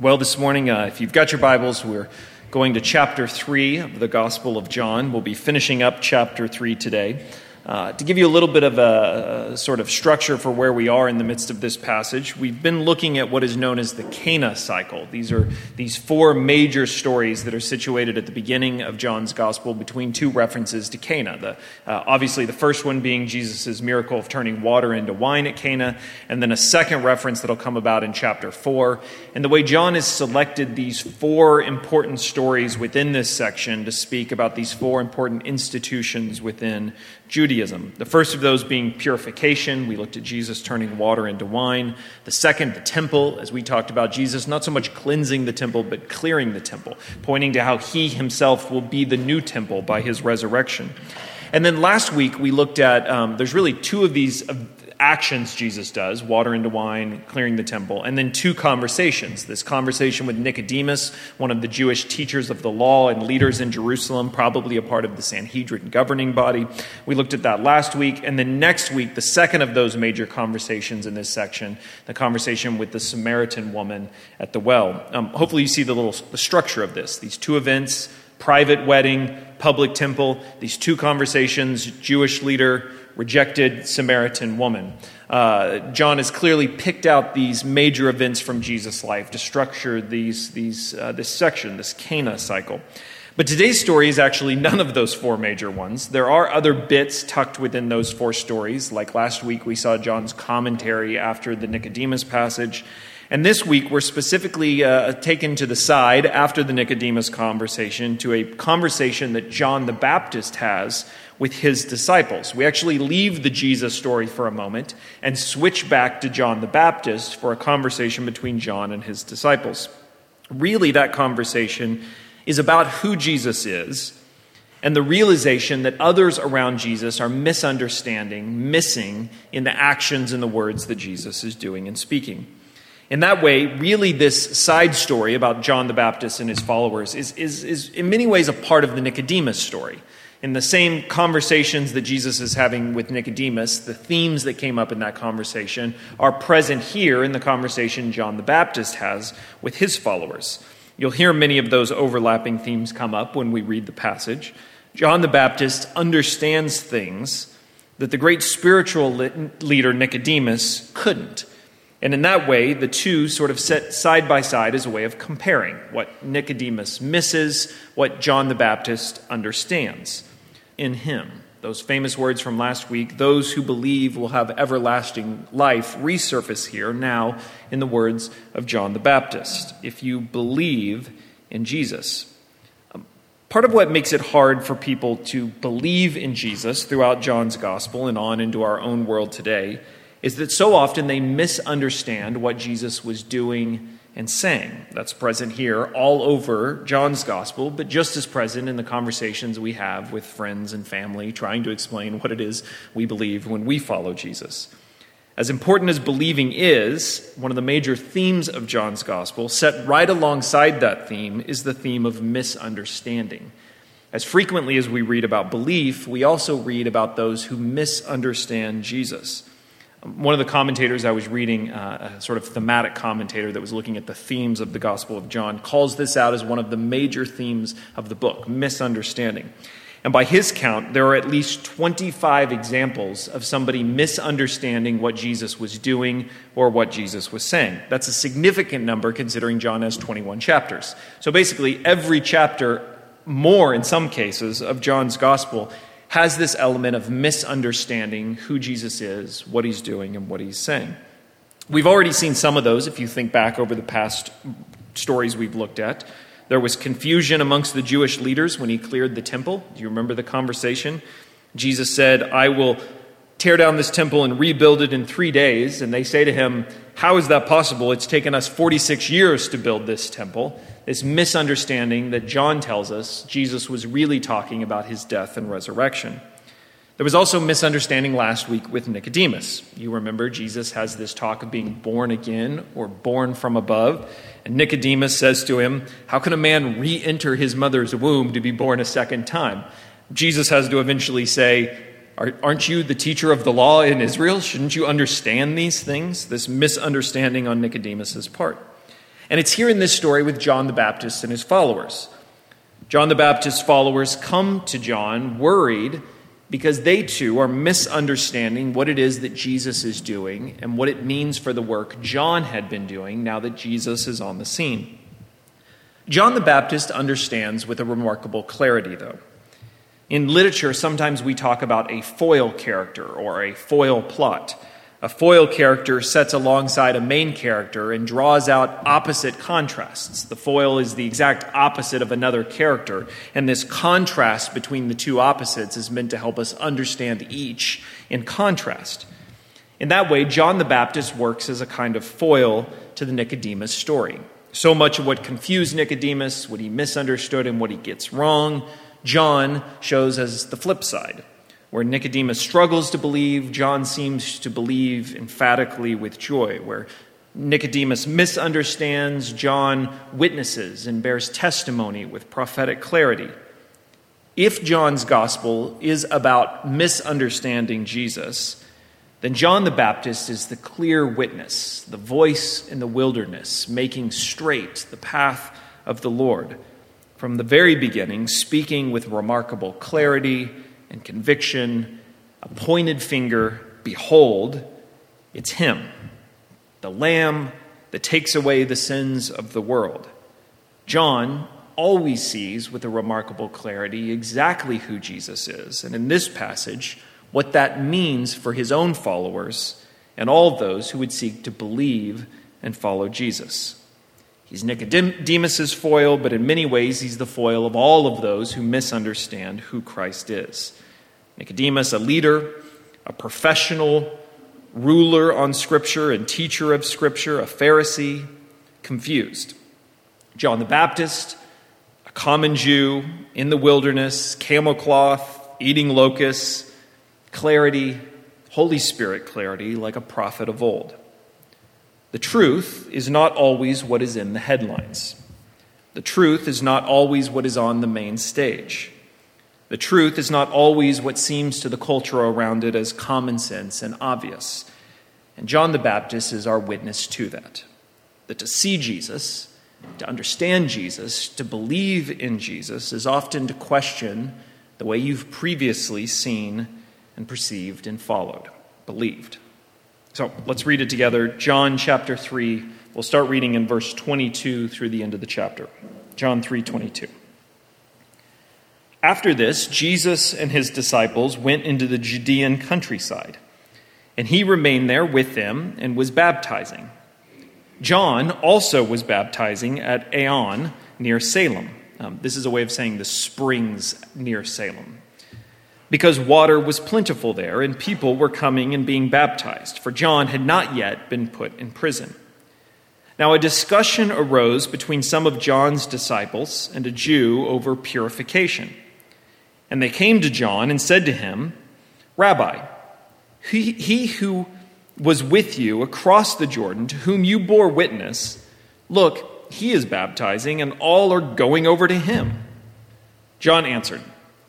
Well, this morning, uh, if you've got your Bibles, we're going to chapter 3 of the Gospel of John. We'll be finishing up chapter 3 today. Uh, to give you a little bit of a, a, sort of structure for where we are in the midst of this passage, we've been looking at what is known as the Cana cycle. These are these four major stories that are situated at the beginning of John's gospel between two references to Cana. The, uh, obviously, the first one being Jesus' miracle of turning water into wine at Cana, and then a second reference that'll come about in chapter 4. And the way John has selected these four important stories within this section to speak about these four important institutions within Judaism. The first of those being purification. We looked at Jesus turning water into wine. The second, the temple, as we talked about Jesus not so much cleansing the temple, but clearing the temple, pointing to how he himself will be the new temple by his resurrection. And then last week we looked at, um, there's really two of these actions Jesus does water into wine, clearing the temple, and then two conversations. This conversation with Nicodemus, one of the Jewish teachers of the law and leaders in Jerusalem, probably a part of the Sanhedrin governing body. We looked at that last week. And then next week, the second of those major conversations in this section, the conversation with the Samaritan woman at the well. Um, hopefully, you see the little the structure of this. These two events private wedding, public temple, these two conversations, Jewish leader, rejected Samaritan woman. Uh, John has clearly picked out these major events from Jesus' life to structure these, these, uh, this section, this Cana cycle. But today's story is actually none of those four major ones. There are other bits tucked within those four stories. Like last week, we saw John's commentary after the Nicodemus passage. And this week, we're specifically uh, taken to the side after the Nicodemus conversation to a conversation that John the Baptist has with his disciples. We actually leave the Jesus story for a moment and switch back to John the Baptist for a conversation between John and his disciples. Really, that conversation is about who Jesus is and the realization that others around Jesus are misunderstanding, missing in the actions and the words that Jesus is doing and speaking. In that way, really, this side story about John the Baptist and his followers is, is, is in many ways a part of the Nicodemus story in the same conversations that Jesus is having with Nicodemus, the themes that came up in that conversation are present here in the conversation John the Baptist has with his followers. You'll hear many of those overlapping themes come up when we read the passage. John the Baptist understands things that the great spiritual leader Nicodemus couldn't. And in that way, the two sort of set side by side as a way of comparing what Nicodemus misses, what John the Baptist understands in him. Those famous words from last week, those who believe will have everlasting life, resurface here now in the words of John the Baptist. If you believe in Jesus. Um, part of what makes it hard for people to believe in Jesus throughout John's gospel and on into our own world today is that so often they misunderstand what Jesus was doing and saying. That's present here all over John's gospel, but just as present in the conversations we have with friends and family trying to explain what it is we believe when we follow Jesus. As important as believing is, one of the major themes of John's gospel, set right alongside that theme, is the theme of misunderstanding. As frequently as we read about belief, we also read about those who misunderstand Jesus. One of the commentators I was reading, uh, a sort of thematic commentator that was looking at the themes of the Gospel of John, calls this out as one of the major themes of the book misunderstanding. And by his count, there are at least 25 examples of somebody misunderstanding what Jesus was doing or what Jesus was saying. That's a significant number considering John has 21 chapters. So basically, every chapter, more in some cases, of John's gospel has this element of misunderstanding who Jesus is, what he's doing, and what he's saying. We've already seen some of those if you think back over the past stories we've looked at. There was confusion amongst the Jewish leaders when he cleared the temple. Do you remember the conversation? Jesus said, I will tear down this temple and rebuild it in three days. And they say to him, How is that possible? It's taken us 46 years to build this temple this misunderstanding that John tells us Jesus was really talking about his death and resurrection. There was also misunderstanding last week with Nicodemus. You remember Jesus has this talk of being born again or born from above. And Nicodemus says to him, How can a man re enter his mother's womb to be born a second time? Jesus has to eventually say, Aren't you the teacher of the law in Israel? Shouldn't you understand these things? This misunderstanding on Nicodemus's part. And it's here in this story with John the Baptist and his followers. John the Baptist's followers come to John worried because they too are misunderstanding what it is that Jesus is doing and what it means for the work John had been doing now that Jesus is on the scene. John the Baptist understands with a remarkable clarity, though. In literature, sometimes we talk about a foil character or a foil plot. A foil character sets alongside a main character and draws out opposite contrasts. The foil is the exact opposite of another character, and this contrast between the two opposites is meant to help us understand each in contrast. In that way, John the Baptist works as a kind of foil to the Nicodemus story. So much of what confused Nicodemus, what he misunderstood, and what he gets wrong, John shows as the flip side. Where Nicodemus struggles to believe, John seems to believe emphatically with joy. Where Nicodemus misunderstands, John witnesses and bears testimony with prophetic clarity. If John's gospel is about misunderstanding Jesus, then John the Baptist is the clear witness, the voice in the wilderness, making straight the path of the Lord. From the very beginning, speaking with remarkable clarity and conviction, a pointed finger, behold, it's Him, the Lamb that takes away the sins of the world. John always sees with a remarkable clarity exactly who Jesus is. And in this passage, what that means for his own followers and all those who would seek to believe and follow Jesus. He's Nicodemus's foil, but in many ways he's the foil of all of those who misunderstand who Christ is. Nicodemus, a leader, a professional ruler on Scripture and teacher of Scripture, a Pharisee, confused. John the Baptist, a common Jew in the wilderness, camel cloth, eating locusts, clarity, Holy Spirit clarity, like a prophet of old. The truth is not always what is in the headlines. The truth is not always what is on the main stage. The truth is not always what seems to the culture around it as common sense and obvious. And John the Baptist is our witness to that. That to see Jesus, to understand Jesus, to believe in Jesus, is often to question the way you've previously seen and perceived and followed, believed. So let's read it together. John chapter 3. We'll start reading in verse 22 through the end of the chapter. John 3 22. After this, Jesus and his disciples went into the Judean countryside, and he remained there with them and was baptizing. John also was baptizing at Aenon near Salem. Um, this is a way of saying the springs near Salem because water was plentiful there, and people were coming and being baptized, for John had not yet been put in prison. Now, a discussion arose between some of John's disciples and a Jew over purification. And they came to John and said to him, Rabbi, he, he who was with you across the Jordan, to whom you bore witness, look, he is baptizing, and all are going over to him. John answered,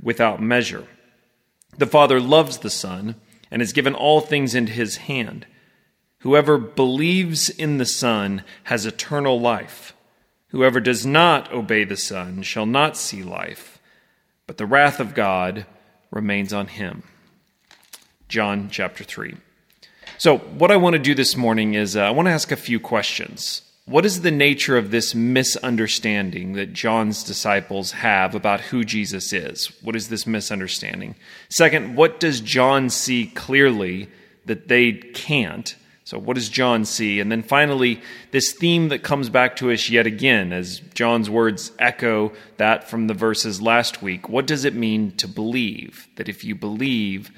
without measure. The Father loves the Son and has given all things into his hand. Whoever believes in the Son has eternal life. Whoever does not obey the Son shall not see life, but the wrath of God remains on him. John chapter 3. So, what I want to do this morning is uh, I want to ask a few questions. What is the nature of this misunderstanding that John's disciples have about who Jesus is? What is this misunderstanding? Second, what does John see clearly that they can't? So, what does John see? And then finally, this theme that comes back to us yet again as John's words echo that from the verses last week. What does it mean to believe? That if you believe,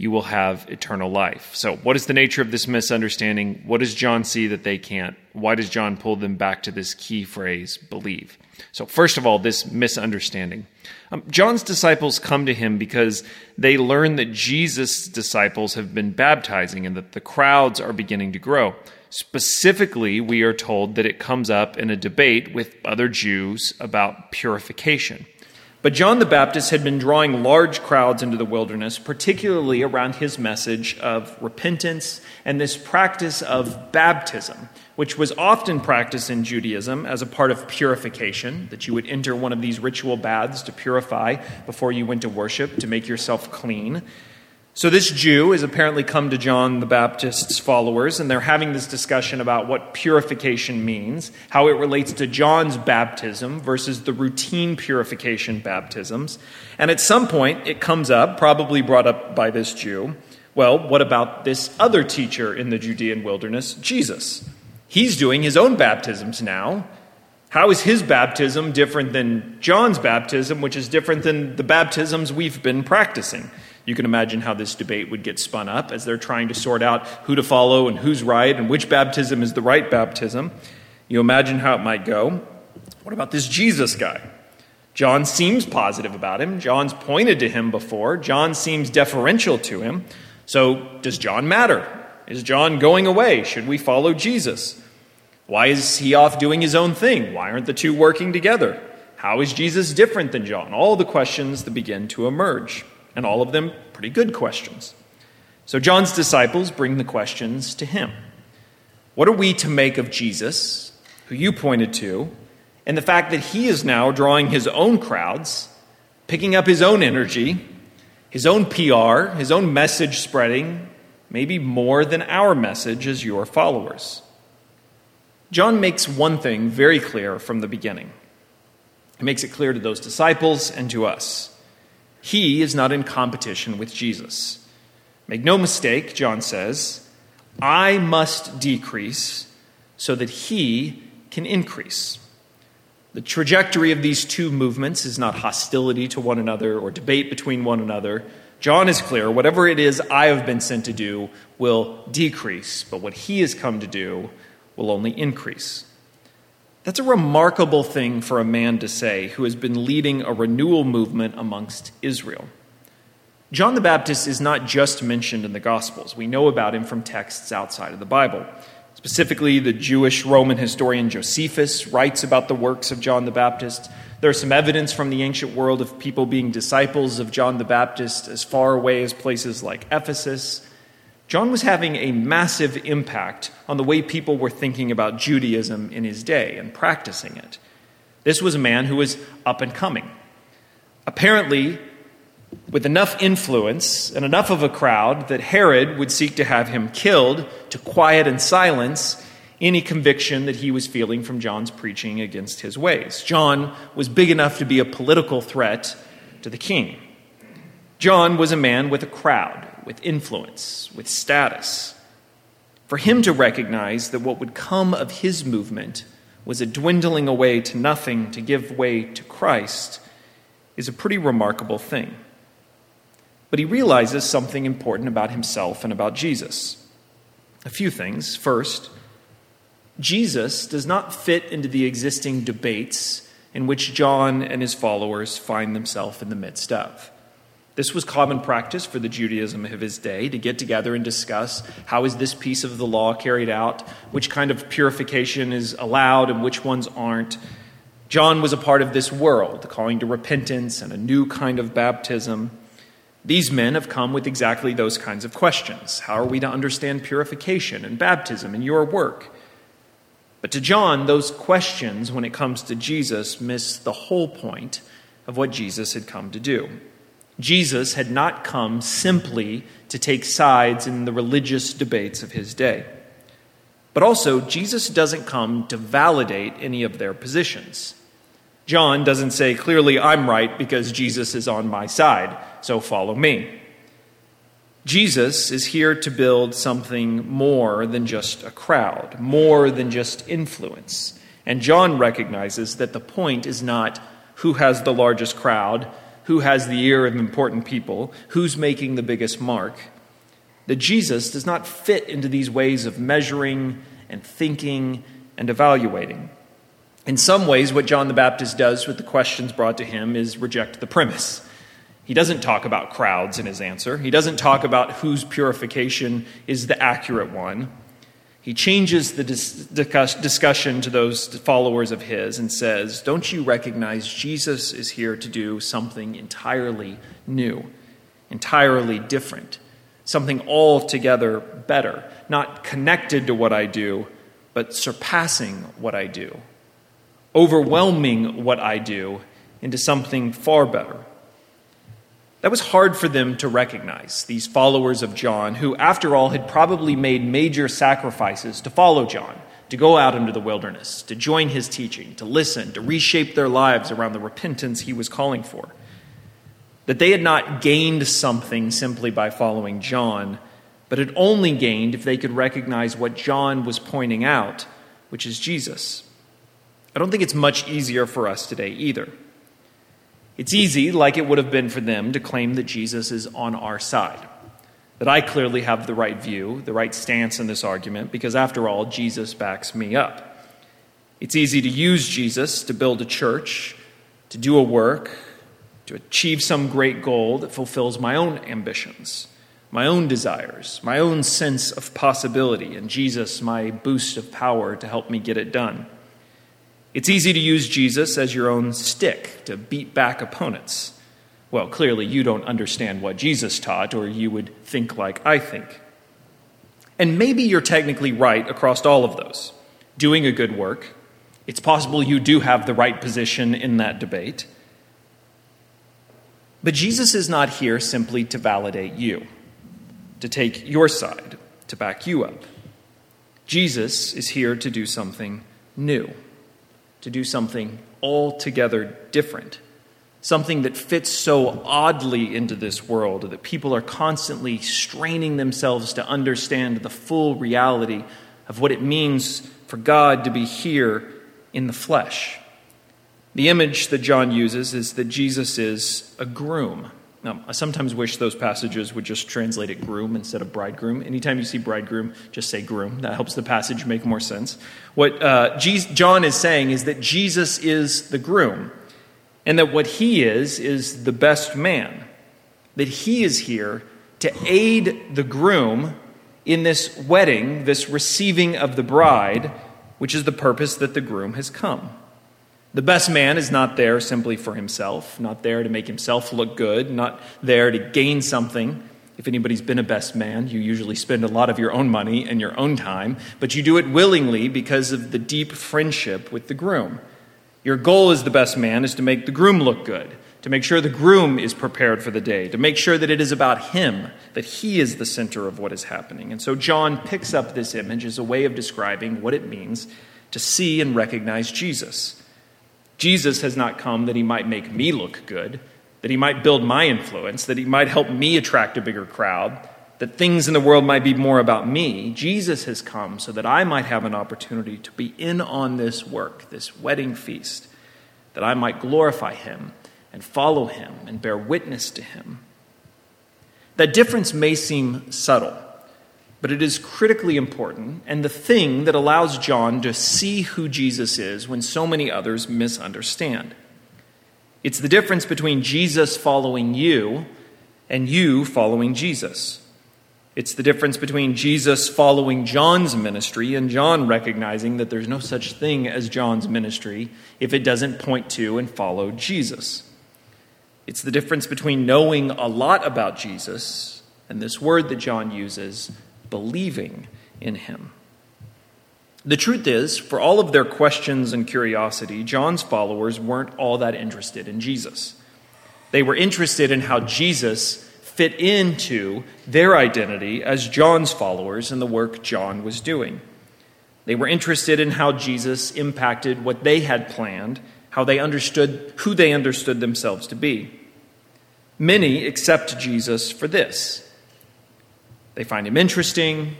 you will have eternal life. So, what is the nature of this misunderstanding? What does John see that they can't? Why does John pull them back to this key phrase, believe? So, first of all, this misunderstanding. Um, John's disciples come to him because they learn that Jesus' disciples have been baptizing and that the crowds are beginning to grow. Specifically, we are told that it comes up in a debate with other Jews about purification. But John the Baptist had been drawing large crowds into the wilderness, particularly around his message of repentance and this practice of baptism, which was often practiced in Judaism as a part of purification, that you would enter one of these ritual baths to purify before you went to worship, to make yourself clean. So, this Jew has apparently come to John the Baptist's followers, and they're having this discussion about what purification means, how it relates to John's baptism versus the routine purification baptisms. And at some point, it comes up, probably brought up by this Jew. Well, what about this other teacher in the Judean wilderness, Jesus? He's doing his own baptisms now. How is his baptism different than John's baptism, which is different than the baptisms we've been practicing? You can imagine how this debate would get spun up as they're trying to sort out who to follow and who's right and which baptism is the right baptism. You imagine how it might go. What about this Jesus guy? John seems positive about him. John's pointed to him before. John seems deferential to him. So, does John matter? Is John going away? Should we follow Jesus? Why is he off doing his own thing? Why aren't the two working together? How is Jesus different than John? All the questions that begin to emerge and all of them pretty good questions. So John's disciples bring the questions to him. What are we to make of Jesus, who you pointed to, and the fact that he is now drawing his own crowds, picking up his own energy, his own PR, his own message spreading, maybe more than our message as your followers? John makes one thing very clear from the beginning. He makes it clear to those disciples and to us. He is not in competition with Jesus. Make no mistake, John says, I must decrease so that he can increase. The trajectory of these two movements is not hostility to one another or debate between one another. John is clear whatever it is I have been sent to do will decrease, but what he has come to do will only increase. That's a remarkable thing for a man to say who has been leading a renewal movement amongst Israel. John the Baptist is not just mentioned in the Gospels. We know about him from texts outside of the Bible. Specifically, the Jewish Roman historian Josephus writes about the works of John the Baptist. There's some evidence from the ancient world of people being disciples of John the Baptist as far away as places like Ephesus John was having a massive impact on the way people were thinking about Judaism in his day and practicing it. This was a man who was up and coming. Apparently, with enough influence and enough of a crowd that Herod would seek to have him killed to quiet and silence any conviction that he was feeling from John's preaching against his ways. John was big enough to be a political threat to the king. John was a man with a crowd with influence, with status. For him to recognize that what would come of his movement was a dwindling away to nothing to give way to Christ is a pretty remarkable thing. But he realizes something important about himself and about Jesus. A few things. First, Jesus does not fit into the existing debates in which John and his followers find themselves in the midst of. This was common practice for the Judaism of his day to get together and discuss how is this piece of the law carried out, which kind of purification is allowed and which ones aren't. John was a part of this world, calling to repentance and a new kind of baptism. These men have come with exactly those kinds of questions. How are we to understand purification and baptism in your work? But to John, those questions, when it comes to Jesus, miss the whole point of what Jesus had come to do. Jesus had not come simply to take sides in the religious debates of his day. But also, Jesus doesn't come to validate any of their positions. John doesn't say, clearly, I'm right because Jesus is on my side, so follow me. Jesus is here to build something more than just a crowd, more than just influence. And John recognizes that the point is not who has the largest crowd, who has the ear of important people, who's making the biggest mark. That Jesus does not fit into these ways of measuring and thinking and evaluating. In some ways, what John the Baptist does with the questions brought to him is reject the premise. He doesn't talk about crowds in his answer. He doesn't talk about whose purification is the accurate one. He changes the dis- discussion to those followers of his and says, Don't you recognize Jesus is here to do something entirely new, entirely different, something altogether better, not connected to what I do, but surpassing what I do, overwhelming what I do into something far better. That was hard for them to recognize, these followers of John, who, after all, had probably made major sacrifices to follow John, to go out into the wilderness, to join his teaching, to listen, to reshape their lives around the repentance he was calling for. That they had not gained something simply by following John, but had only gained if they could recognize what John was pointing out, which is Jesus. I don't think it's much easier for us today either. It's easy, like it would have been for them, to claim that Jesus is on our side. That I clearly have the right view, the right stance in this argument, because after all, Jesus backs me up. It's easy to use Jesus to build a church, to do a work, to achieve some great goal that fulfills my own ambitions, my own desires, my own sense of possibility, and Jesus, my boost of power to help me get it done. It's easy to use Jesus as your own stick to beat back opponents. Well, clearly you don't understand what Jesus taught, or you would think like I think. And maybe you're technically right across all of those. Doing a good work, it's possible you do have the right position in that debate. But Jesus is not here simply to validate you, to take your side, to back you up. Jesus is here to do something new to do something altogether different, something that fits so oddly into this world that people are constantly straining themselves to understand the full reality of what it means for God to be here in the flesh. The image that John uses is that Jesus is a groom now, I sometimes wish those passages would just translate it groom instead of bridegroom. Anytime you see bridegroom, just say groom. That helps the passage make more sense. What uh, John is saying is that Jesus is the groom, and that what he is is the best man. That he is here to aid the groom in this wedding, this receiving of the bride, which is the purpose that the groom has come. The best man is not there simply for himself, not there to make himself look good, not there to gain something. If anybody's been a best man, you usually spend a lot of your own money and your own time, but you do it willingly because of the deep friendship with the groom. Your goal as the best man is to make the groom look good, to make sure the groom is prepared for the day, to make sure that it is about him, that he is the center of what is happening. And so John picks up this image as a way of describing what it means to see and recognize Jesus. Jesus has not come that he might make me look good, that he might build my influence, that he might help me attract a bigger crowd, that things in the world might be more about me. Jesus has come so that I might have an opportunity to be in on this work, this wedding feast, that I might glorify him and follow him and bear witness to him. That difference may seem subtle but it is critically important and the thing that allows John to see who Jesus is when so many others misunderstand. It's the difference between Jesus following you and you following Jesus. It's the difference between Jesus following John's ministry and John recognizing that there's no such thing as John's ministry if it doesn't point to and follow Jesus. It's the difference between knowing a lot about Jesus and this word that John uses, believing in him. The truth is, for all of their questions and curiosity, John's followers weren't all that interested in Jesus. They were interested in how Jesus fit into their identity as John's followers and the work John was doing. They were interested in how Jesus impacted what they had planned, how they understood who they understood themselves to be. Many accept Jesus for this. They find him interesting,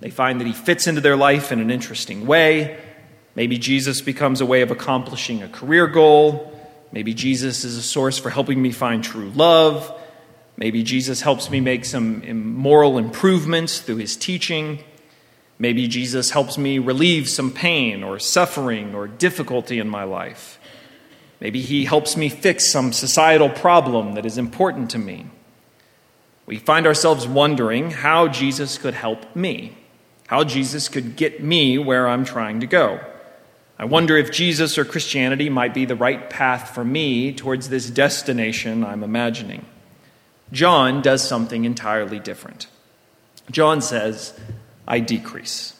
they find that he fits into their life in an interesting way. Maybe Jesus becomes a way of accomplishing a career goal. Maybe Jesus is a source for helping me find true love. Maybe Jesus helps me make some moral improvements through his teaching. Maybe Jesus helps me relieve some pain or suffering or difficulty in my life. Maybe he helps me fix some societal problem that is important to me. We find ourselves wondering how Jesus could help me, how Jesus could get me where I'm trying to go. I wonder if Jesus or Christianity might be the right path for me towards this destination I'm imagining. John does something entirely different. John says, I decrease.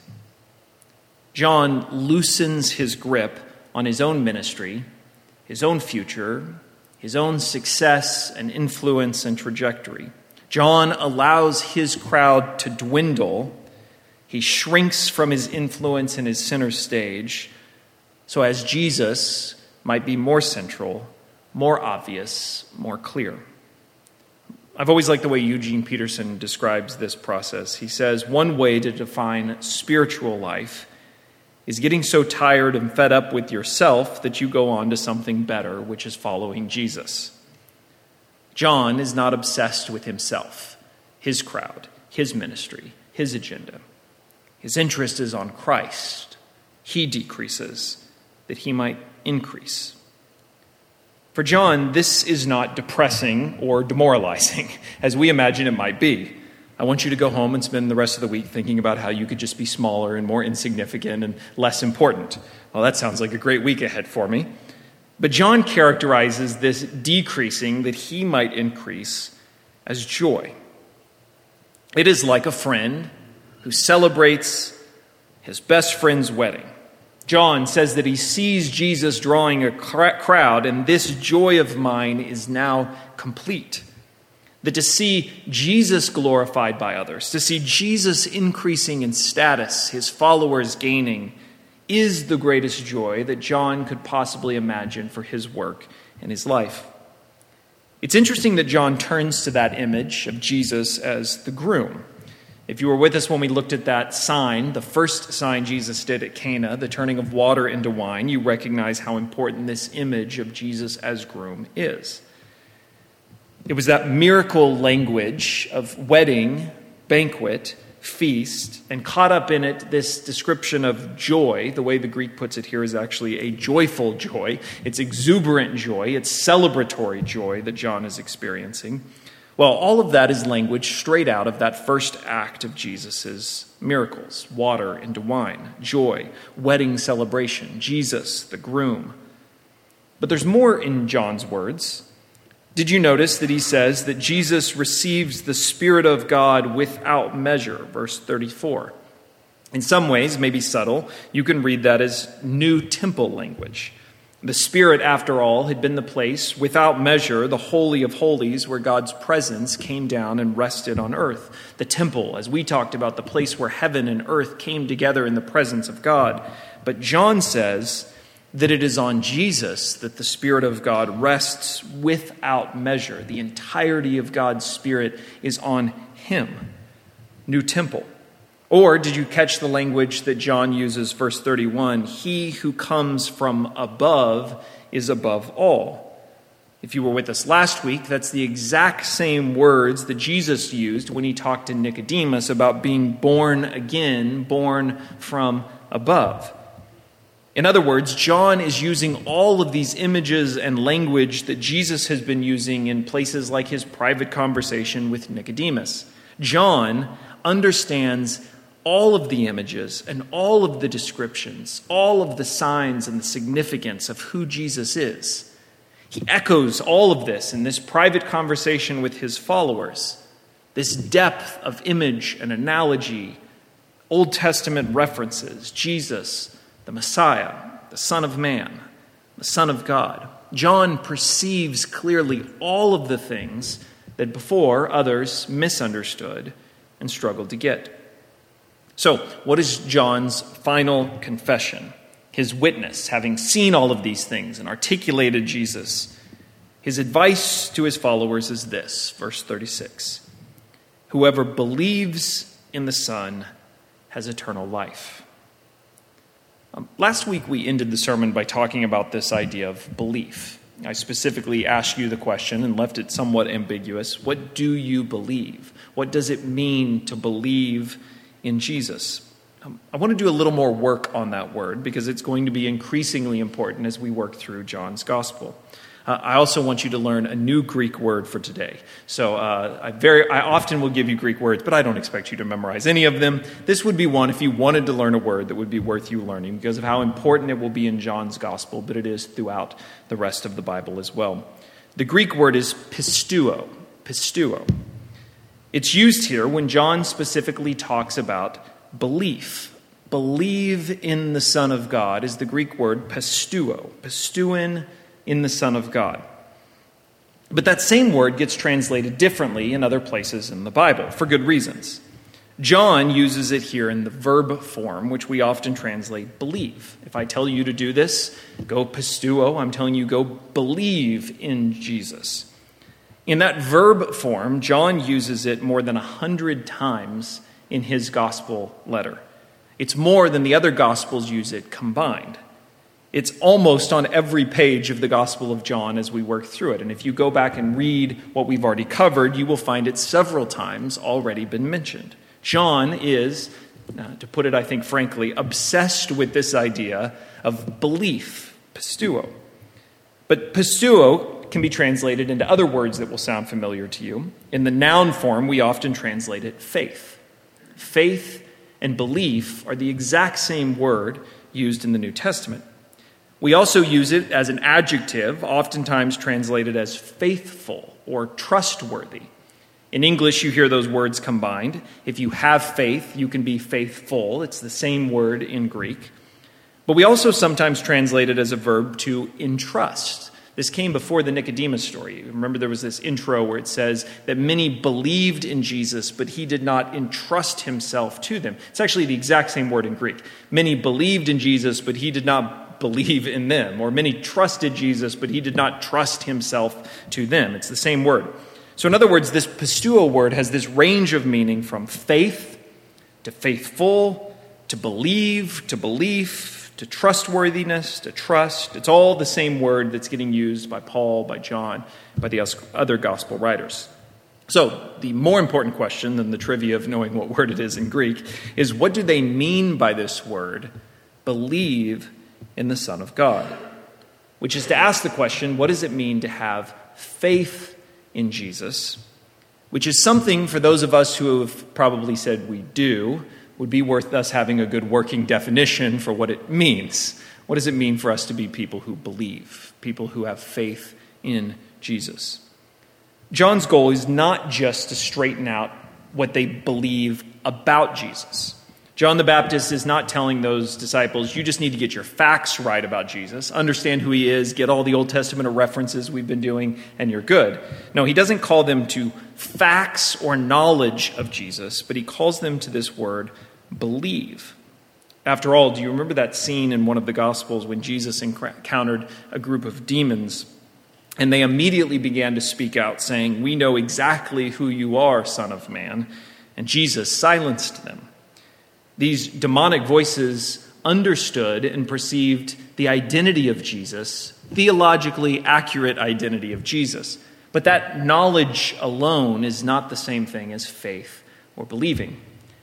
John loosens his grip on his own ministry, his own future, his own success and influence and trajectory. John allows his crowd to dwindle. He shrinks from his influence in his center stage, so as Jesus might be more central, more obvious, more clear. I've always liked the way Eugene Peterson describes this process. He says one way to define spiritual life is getting so tired and fed up with yourself that you go on to something better, which is following Jesus. John is not obsessed with himself, his crowd, his ministry, his agenda. His interest is on Christ. He decreases that he might increase. For John, this is not depressing or demoralizing, as we imagine it might be. I want you to go home and spend the rest of the week thinking about how you could just be smaller and more insignificant and less important. Well, that sounds like a great week ahead for me. But John characterizes this decreasing that he might increase as joy. It is like a friend who celebrates his best friend's wedding. John says that he sees Jesus drawing a crowd, and this joy of mine is now complete. That to see Jesus glorified by others, to see Jesus increasing in status, his followers gaining, is the greatest joy that John could possibly imagine for his work and his life. It's interesting that John turns to that image of Jesus as the groom. If you were with us when we looked at that sign, the first sign Jesus did at Cana, the turning of water into wine, you recognize how important this image of Jesus as groom is. It was that miracle language of wedding, banquet, feast, and caught up in it this description of joy. The way the Greek puts it here is actually a joyful joy. It's exuberant joy, it's celebratory joy that John is experiencing. Well, all of that is language straight out of that first act of Jesus' miracles water into wine, joy, wedding celebration, Jesus, the groom. But there's more in John's words. Did you notice that he says that Jesus receives the Spirit of God without measure? Verse 34. In some ways, maybe subtle, you can read that as new temple language. The Spirit, after all, had been the place, without measure, the Holy of Holies, where God's presence came down and rested on earth. The temple, as we talked about, the place where heaven and earth came together in the presence of God. But John says that it is on Jesus that the Spirit of God rests without measure. The entirety of God's Spirit is on Him. New temple. Or did you catch the language that John uses, verse 31? He who comes from above is above all. If you were with us last week, that's the exact same words that Jesus used when he talked to Nicodemus about being born again, born from above. In other words, John is using all of these images and language that Jesus has been using in places like his private conversation with Nicodemus. John understands all of the images and all of the descriptions, all of the signs and the significance of who Jesus is. He echoes all of this in this private conversation with his followers. This depth of image and analogy, Old Testament references, Jesus, the Messiah, the Son of Man, the Son of God. John perceives clearly all of the things that before others misunderstood and struggled to get. So, what is John's final confession? His witness, having seen all of these things and articulated Jesus. His advice to his followers is this verse 36 Whoever believes in the Son has eternal life. Um, last week, we ended the sermon by talking about this idea of belief. I specifically asked you the question and left it somewhat ambiguous. What do you believe? What does it mean to believe in Jesus? Um, I want to do a little more work on that word because it's going to be increasingly important as we work through John's gospel. Uh, I also want you to learn a new Greek word for today. So uh, I, very, I often will give you Greek words, but I don't expect you to memorize any of them. This would be one if you wanted to learn a word that would be worth you learning because of how important it will be in John's gospel, but it is throughout the rest of the Bible as well. The Greek word is pistuo. Pisteuo. It's used here when John specifically talks about belief. Believe in the Son of God is the Greek word pisteuo. Pisteuin in the Son of God. But that same word gets translated differently in other places in the Bible for good reasons. John uses it here in the verb form, which we often translate believe. If I tell you to do this, go pisteuo, I'm telling you go believe in Jesus. In that verb form, John uses it more than a hundred times in his gospel letter. It's more than the other gospels use it combined. It's almost on every page of the Gospel of John as we work through it. And if you go back and read what we've already covered, you will find it several times already been mentioned. John is, uh, to put it, I think, frankly, obsessed with this idea of belief, pisteuo. But pisteuo can be translated into other words that will sound familiar to you. In the noun form, we often translate it faith. Faith and belief are the exact same word used in the New Testament. We also use it as an adjective, oftentimes translated as faithful or trustworthy. In English, you hear those words combined. If you have faith, you can be faithful. It's the same word in Greek. But we also sometimes translate it as a verb to entrust. This came before the Nicodemus story. Remember, there was this intro where it says that many believed in Jesus, but he did not entrust himself to them. It's actually the exact same word in Greek. Many believed in Jesus, but he did not believe in them. Or many trusted Jesus, but he did not trust himself to them. It's the same word. So, in other words, this pisteuo word has this range of meaning from faith to faithful to believe to belief to trustworthiness to trust. It's all the same word that's getting used by Paul, by John, by the other gospel writers. So, the more important question than the trivia of knowing what word it is in Greek is what do they mean by this word, believe in the Son of God, which is to ask the question what does it mean to have faith in Jesus? Which is something for those of us who have probably said we do, would be worth us having a good working definition for what it means. What does it mean for us to be people who believe, people who have faith in Jesus? John's goal is not just to straighten out what they believe about Jesus. John the Baptist is not telling those disciples, you just need to get your facts right about Jesus, understand who he is, get all the Old Testament references we've been doing, and you're good. No, he doesn't call them to facts or knowledge of Jesus, but he calls them to this word, believe. After all, do you remember that scene in one of the Gospels when Jesus encountered a group of demons? And they immediately began to speak out, saying, We know exactly who you are, Son of Man. And Jesus silenced them. These demonic voices understood and perceived the identity of Jesus, theologically accurate identity of Jesus. But that knowledge alone is not the same thing as faith or believing.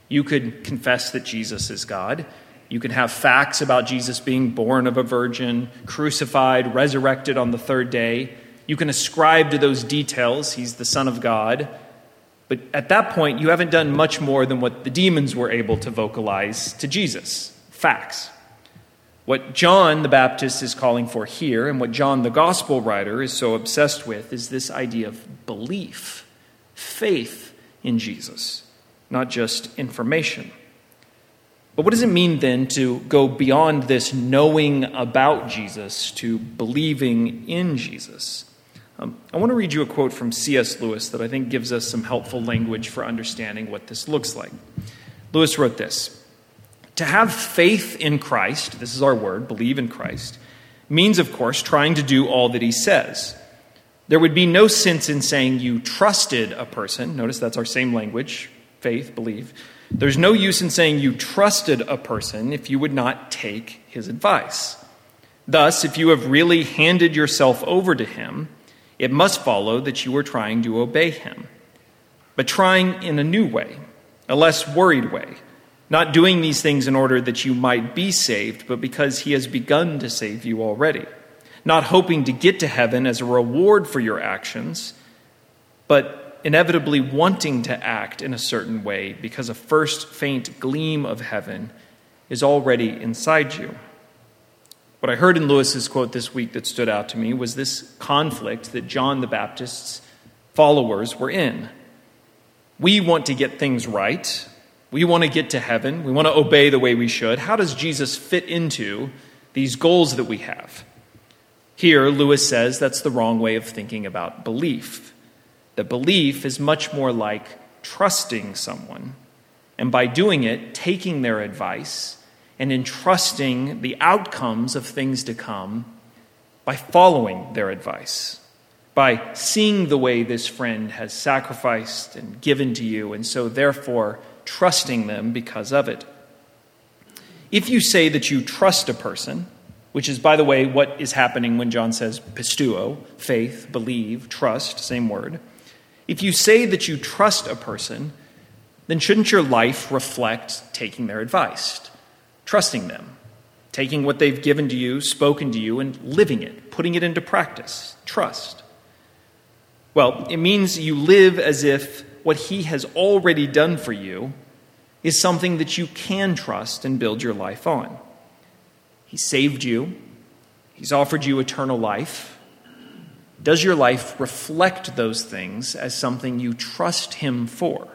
You could confess that Jesus is God. You can have facts about Jesus being born of a virgin, crucified, resurrected on the third day. You can ascribe to those details, he's the Son of God. But at that point, you haven't done much more than what the demons were able to vocalize to Jesus facts. What John the Baptist is calling for here, and what John the gospel writer is so obsessed with, is this idea of belief, faith in Jesus, not just information. But what does it mean then to go beyond this knowing about Jesus to believing in Jesus? Um, I want to read you a quote from C.S. Lewis that I think gives us some helpful language for understanding what this looks like. Lewis wrote this To have faith in Christ, this is our word, believe in Christ, means, of course, trying to do all that he says. There would be no sense in saying you trusted a person. Notice that's our same language faith, believe. There's no use in saying you trusted a person if you would not take his advice. Thus, if you have really handed yourself over to him, it must follow that you are trying to obey him, but trying in a new way, a less worried way, not doing these things in order that you might be saved, but because he has begun to save you already, not hoping to get to heaven as a reward for your actions, but inevitably wanting to act in a certain way because a first faint gleam of heaven is already inside you. What I heard in Lewis's quote this week that stood out to me was this conflict that John the Baptist's followers were in. We want to get things right. We want to get to heaven. We want to obey the way we should. How does Jesus fit into these goals that we have? Here, Lewis says that's the wrong way of thinking about belief. That belief is much more like trusting someone, and by doing it, taking their advice and entrusting the outcomes of things to come by following their advice, by seeing the way this friend has sacrificed and given to you, and so therefore trusting them because of it. If you say that you trust a person, which is, by the way, what is happening when John says pisteuo, faith, believe, trust, same word. If you say that you trust a person, then shouldn't your life reflect taking their advice? Trusting them, taking what they've given to you, spoken to you, and living it, putting it into practice. Trust. Well, it means you live as if what He has already done for you is something that you can trust and build your life on. He saved you, He's offered you eternal life. Does your life reflect those things as something you trust Him for?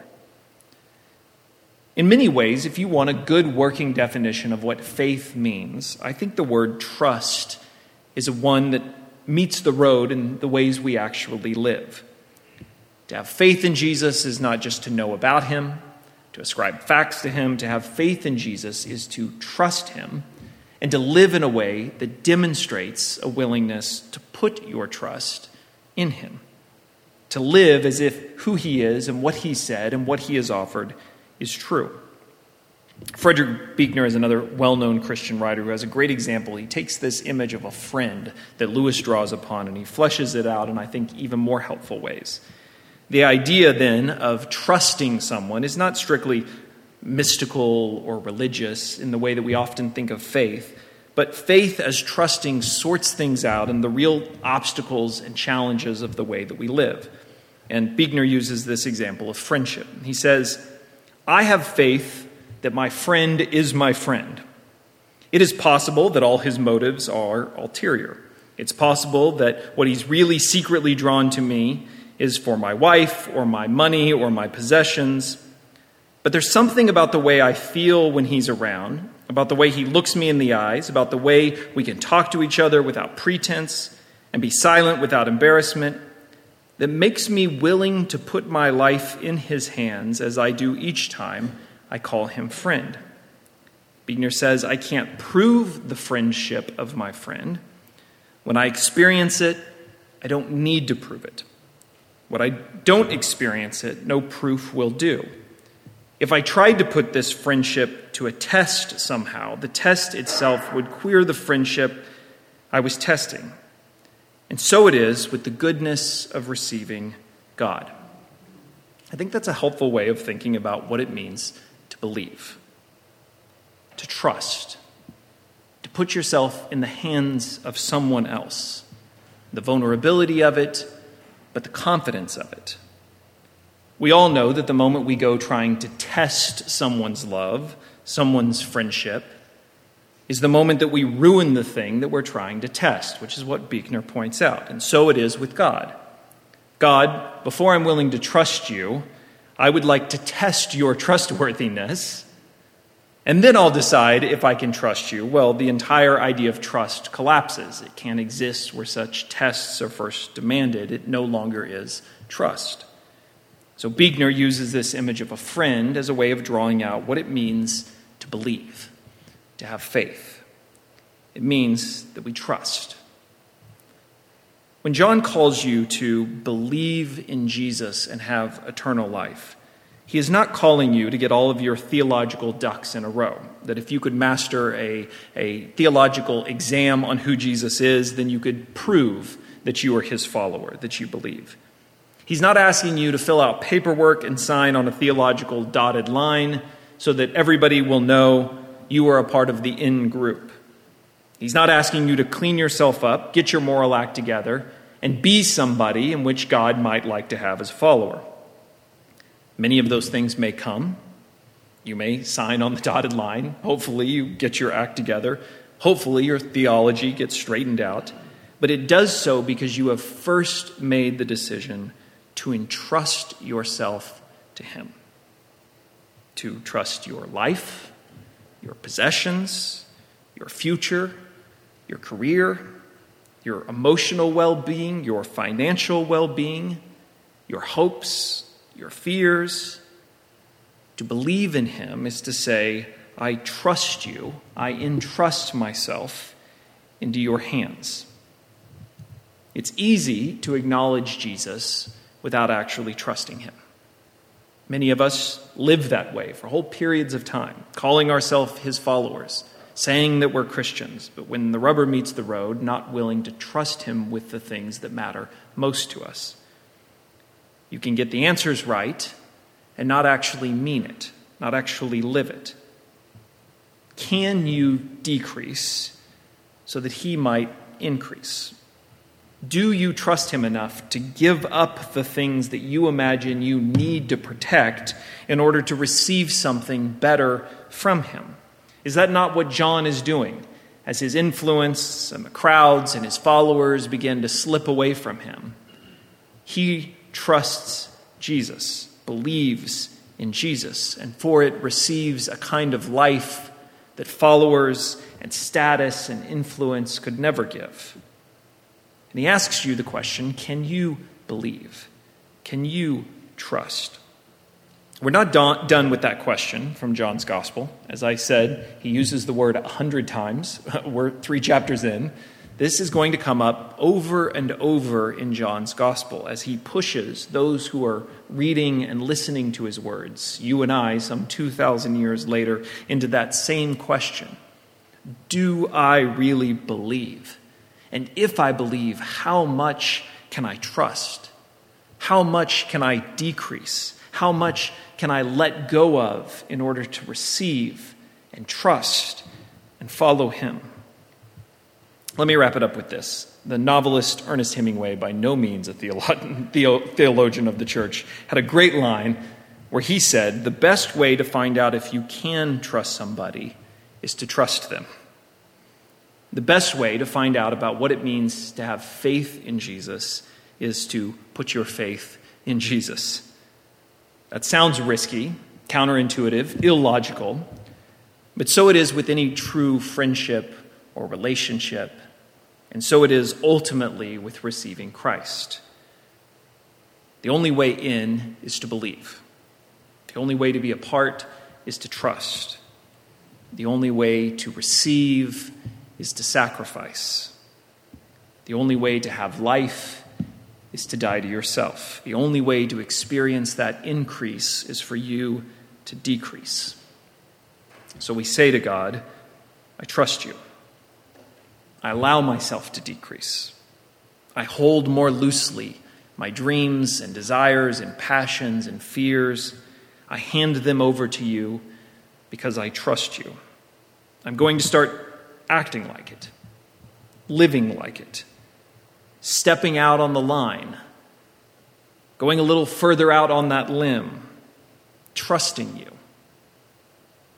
In many ways, if you want a good working definition of what faith means, I think the word trust is one that meets the road in the ways we actually live. To have faith in Jesus is not just to know about him, to ascribe facts to him. To have faith in Jesus is to trust him and to live in a way that demonstrates a willingness to put your trust in him. To live as if who he is and what he said and what he has offered is true. Frederick Buechner is another well known Christian writer who has a great example. He takes this image of a friend that Lewis draws upon and he fleshes it out in, I think, even more helpful ways. The idea then of trusting someone is not strictly mystical or religious in the way that we often think of faith, but faith as trusting sorts things out and the real obstacles and challenges of the way that we live. And Buechner uses this example of friendship. He says, I have faith that my friend is my friend. It is possible that all his motives are ulterior. It's possible that what he's really secretly drawn to me is for my wife or my money or my possessions. But there's something about the way I feel when he's around, about the way he looks me in the eyes, about the way we can talk to each other without pretense and be silent without embarrassment, that makes me willing to put my life in his hands as I do each time I call him friend. Buechner says, I can't prove the friendship of my friend. When I experience it, I don't need to prove it. When I don't experience it, no proof will do. If I tried to put this friendship to a test somehow, the test itself would queer the friendship I was testing. And so it is with the goodness of receiving God. I think that's a helpful way of thinking about what it means to believe, to trust, to put yourself in the hands of someone else. The vulnerability of it, but the confidence of it. We all know that the moment we go trying to test someone's love, someone's friendship, is the moment that we ruin the thing that we're trying to test, which is what Buechner points out. And so it is with God. God, before I'm willing to trust you, I would like to test your trustworthiness, and then I'll decide if I can trust you. Well, the entire idea of trust collapses. It can't exist where such tests are first demanded. It no longer is trust. So Buechner uses this image of a friend as a way of drawing out what it means to believe to have faith. It means that we trust. When John calls you to believe in Jesus and have eternal life, he is not calling you to get all of your theological ducks in a row. That if you could master a, a theological exam on who Jesus is, then you could prove that you are his follower, that you believe. He's not asking you to fill out paperwork and sign on a theological dotted line so that everybody will know you are a part of the in group. He's not asking you to clean yourself up, get your moral act together, and be somebody in which God might like to have as a follower. Many of those things may come. You may sign on the dotted line. Hopefully, you get your act together. Hopefully, your theology gets straightened out. But it does so because you have first made the decision to entrust yourself to Him, to trust your life, your possessions, your future, your career, your emotional well being, your financial well being, your hopes, your fears. To believe in Him is to say, I trust you, I entrust myself into your hands. It's easy to acknowledge Jesus without actually trusting Him. Many of us live that way for whole periods of time, calling ourselves His followers, saying that we're Christians, but when the rubber meets the road, not willing to trust Him with the things that matter most to us. You can get the answers right and not actually mean it, not actually live it. Can you decrease so that he might increase? Do you trust him enough to give up the things that you imagine you need to protect in order to receive something better from him? Is that not what John is doing as his influence and the crowds and his followers begin to slip away from him? He trusts Jesus, believes in Jesus, and for it receives a kind of life that followers and status and influence could never give. And he asks you the question can you believe? Can you trust? We're not done with that question from John's gospel. As I said, he uses the word a hundred times. We're three chapters in. This is going to come up over and over in John's gospel as he pushes those who are reading and listening to his words, you and I, some 2,000 years later, into that same question Do I really believe? And if I believe, how much can I trust? How much can I decrease? How much can I let go of in order to receive and trust and follow him? Let me wrap it up with this. The novelist Ernest Hemingway, by no means a theologian of the church, had a great line where he said, The best way to find out if you can trust somebody is to trust them. The best way to find out about what it means to have faith in Jesus is to put your faith in Jesus. That sounds risky, counterintuitive, illogical, but so it is with any true friendship or relationship. And so it is ultimately with receiving Christ. The only way in is to believe. The only way to be a part is to trust. The only way to receive is to sacrifice. The only way to have life is to die to yourself. The only way to experience that increase is for you to decrease. So we say to God, I trust you. I allow myself to decrease. I hold more loosely my dreams and desires and passions and fears. I hand them over to you because I trust you. I'm going to start acting like it, living like it, stepping out on the line, going a little further out on that limb, trusting you,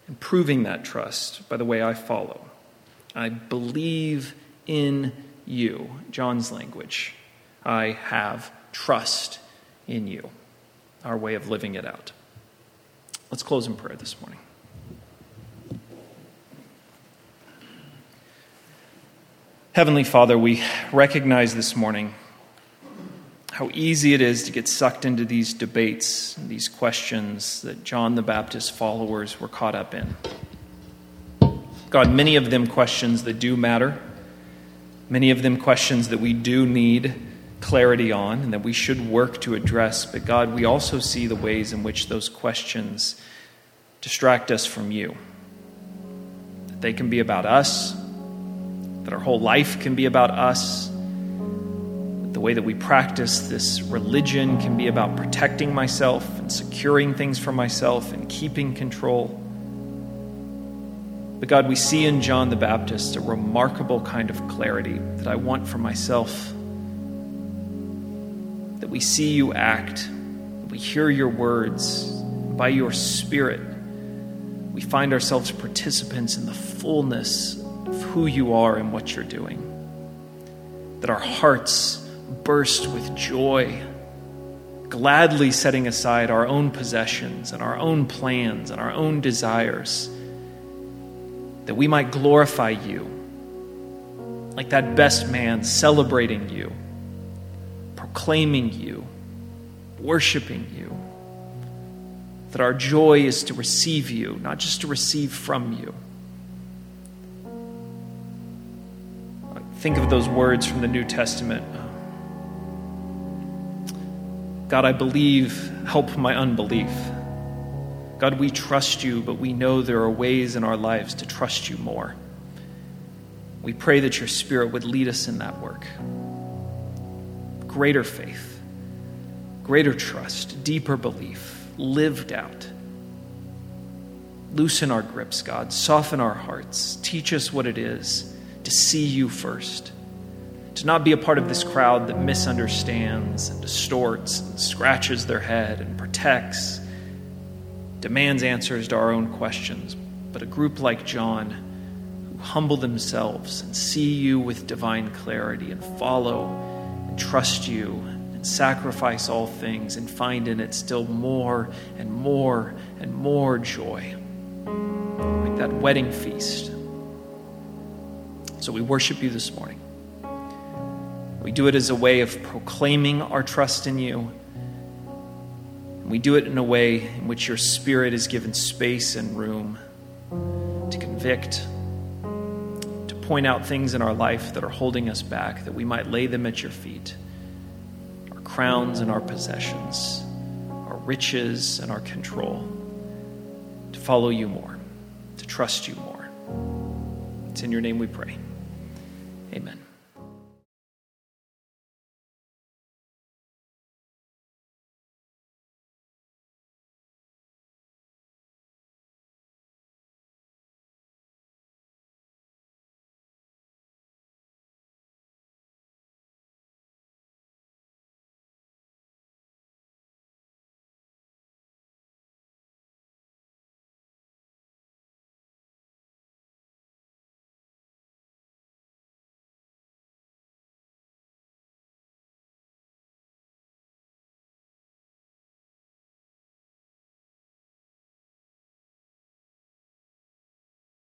and proving that trust by the way I follow. I believe in you. John's language. I have trust in you. Our way of living it out. Let's close in prayer this morning. Heavenly Father, we recognize this morning how easy it is to get sucked into these debates, these questions that John the Baptist followers were caught up in God, many of them questions that do matter, many of them questions that we do need clarity on and that we should work to address. But God, we also see the ways in which those questions distract us from you. That they can be about us, that our whole life can be about us, that the way that we practice this religion can be about protecting myself and securing things for myself and keeping control. But God, we see in John the Baptist a remarkable kind of clarity that I want for myself that we see you act, we hear your words, by your Spirit, we find ourselves participants in the fullness who you are and what you're doing. That our hearts burst with joy, gladly setting aside our own possessions and our own plans and our own desires, that we might glorify you, like that best man celebrating you proclaiming you, worshiping you. That our joy is to receive you, not just to receive from you. Think of those words from the New Testament. God, I believe, help my unbelief. God, we trust you, but we know there are ways in our lives to trust you more. We pray that your Spirit would lead us in that work greater faith, greater trust, deeper belief, lived out. Loosen our grips, God. Soften our hearts. Teach us what it is to see you first. To not be a part of this crowd that misunderstands and distorts and scratches their head and protects, demands answers to our own questions, but a group like John who humble themselves and see you with divine clarity and follow and trust you and sacrifice all things and find in it still more and more and more joy. Like that wedding feast. So we worship you this morning. We do it as a way of proclaiming our trust in you. We do it in a way in which your spirit is given space and room to convict, to point out things in our life that are holding us back, that we might lay them at your feet our crowns and our possessions, our riches and our control, to follow you more, to trust you more. It's in your name we pray. Amen.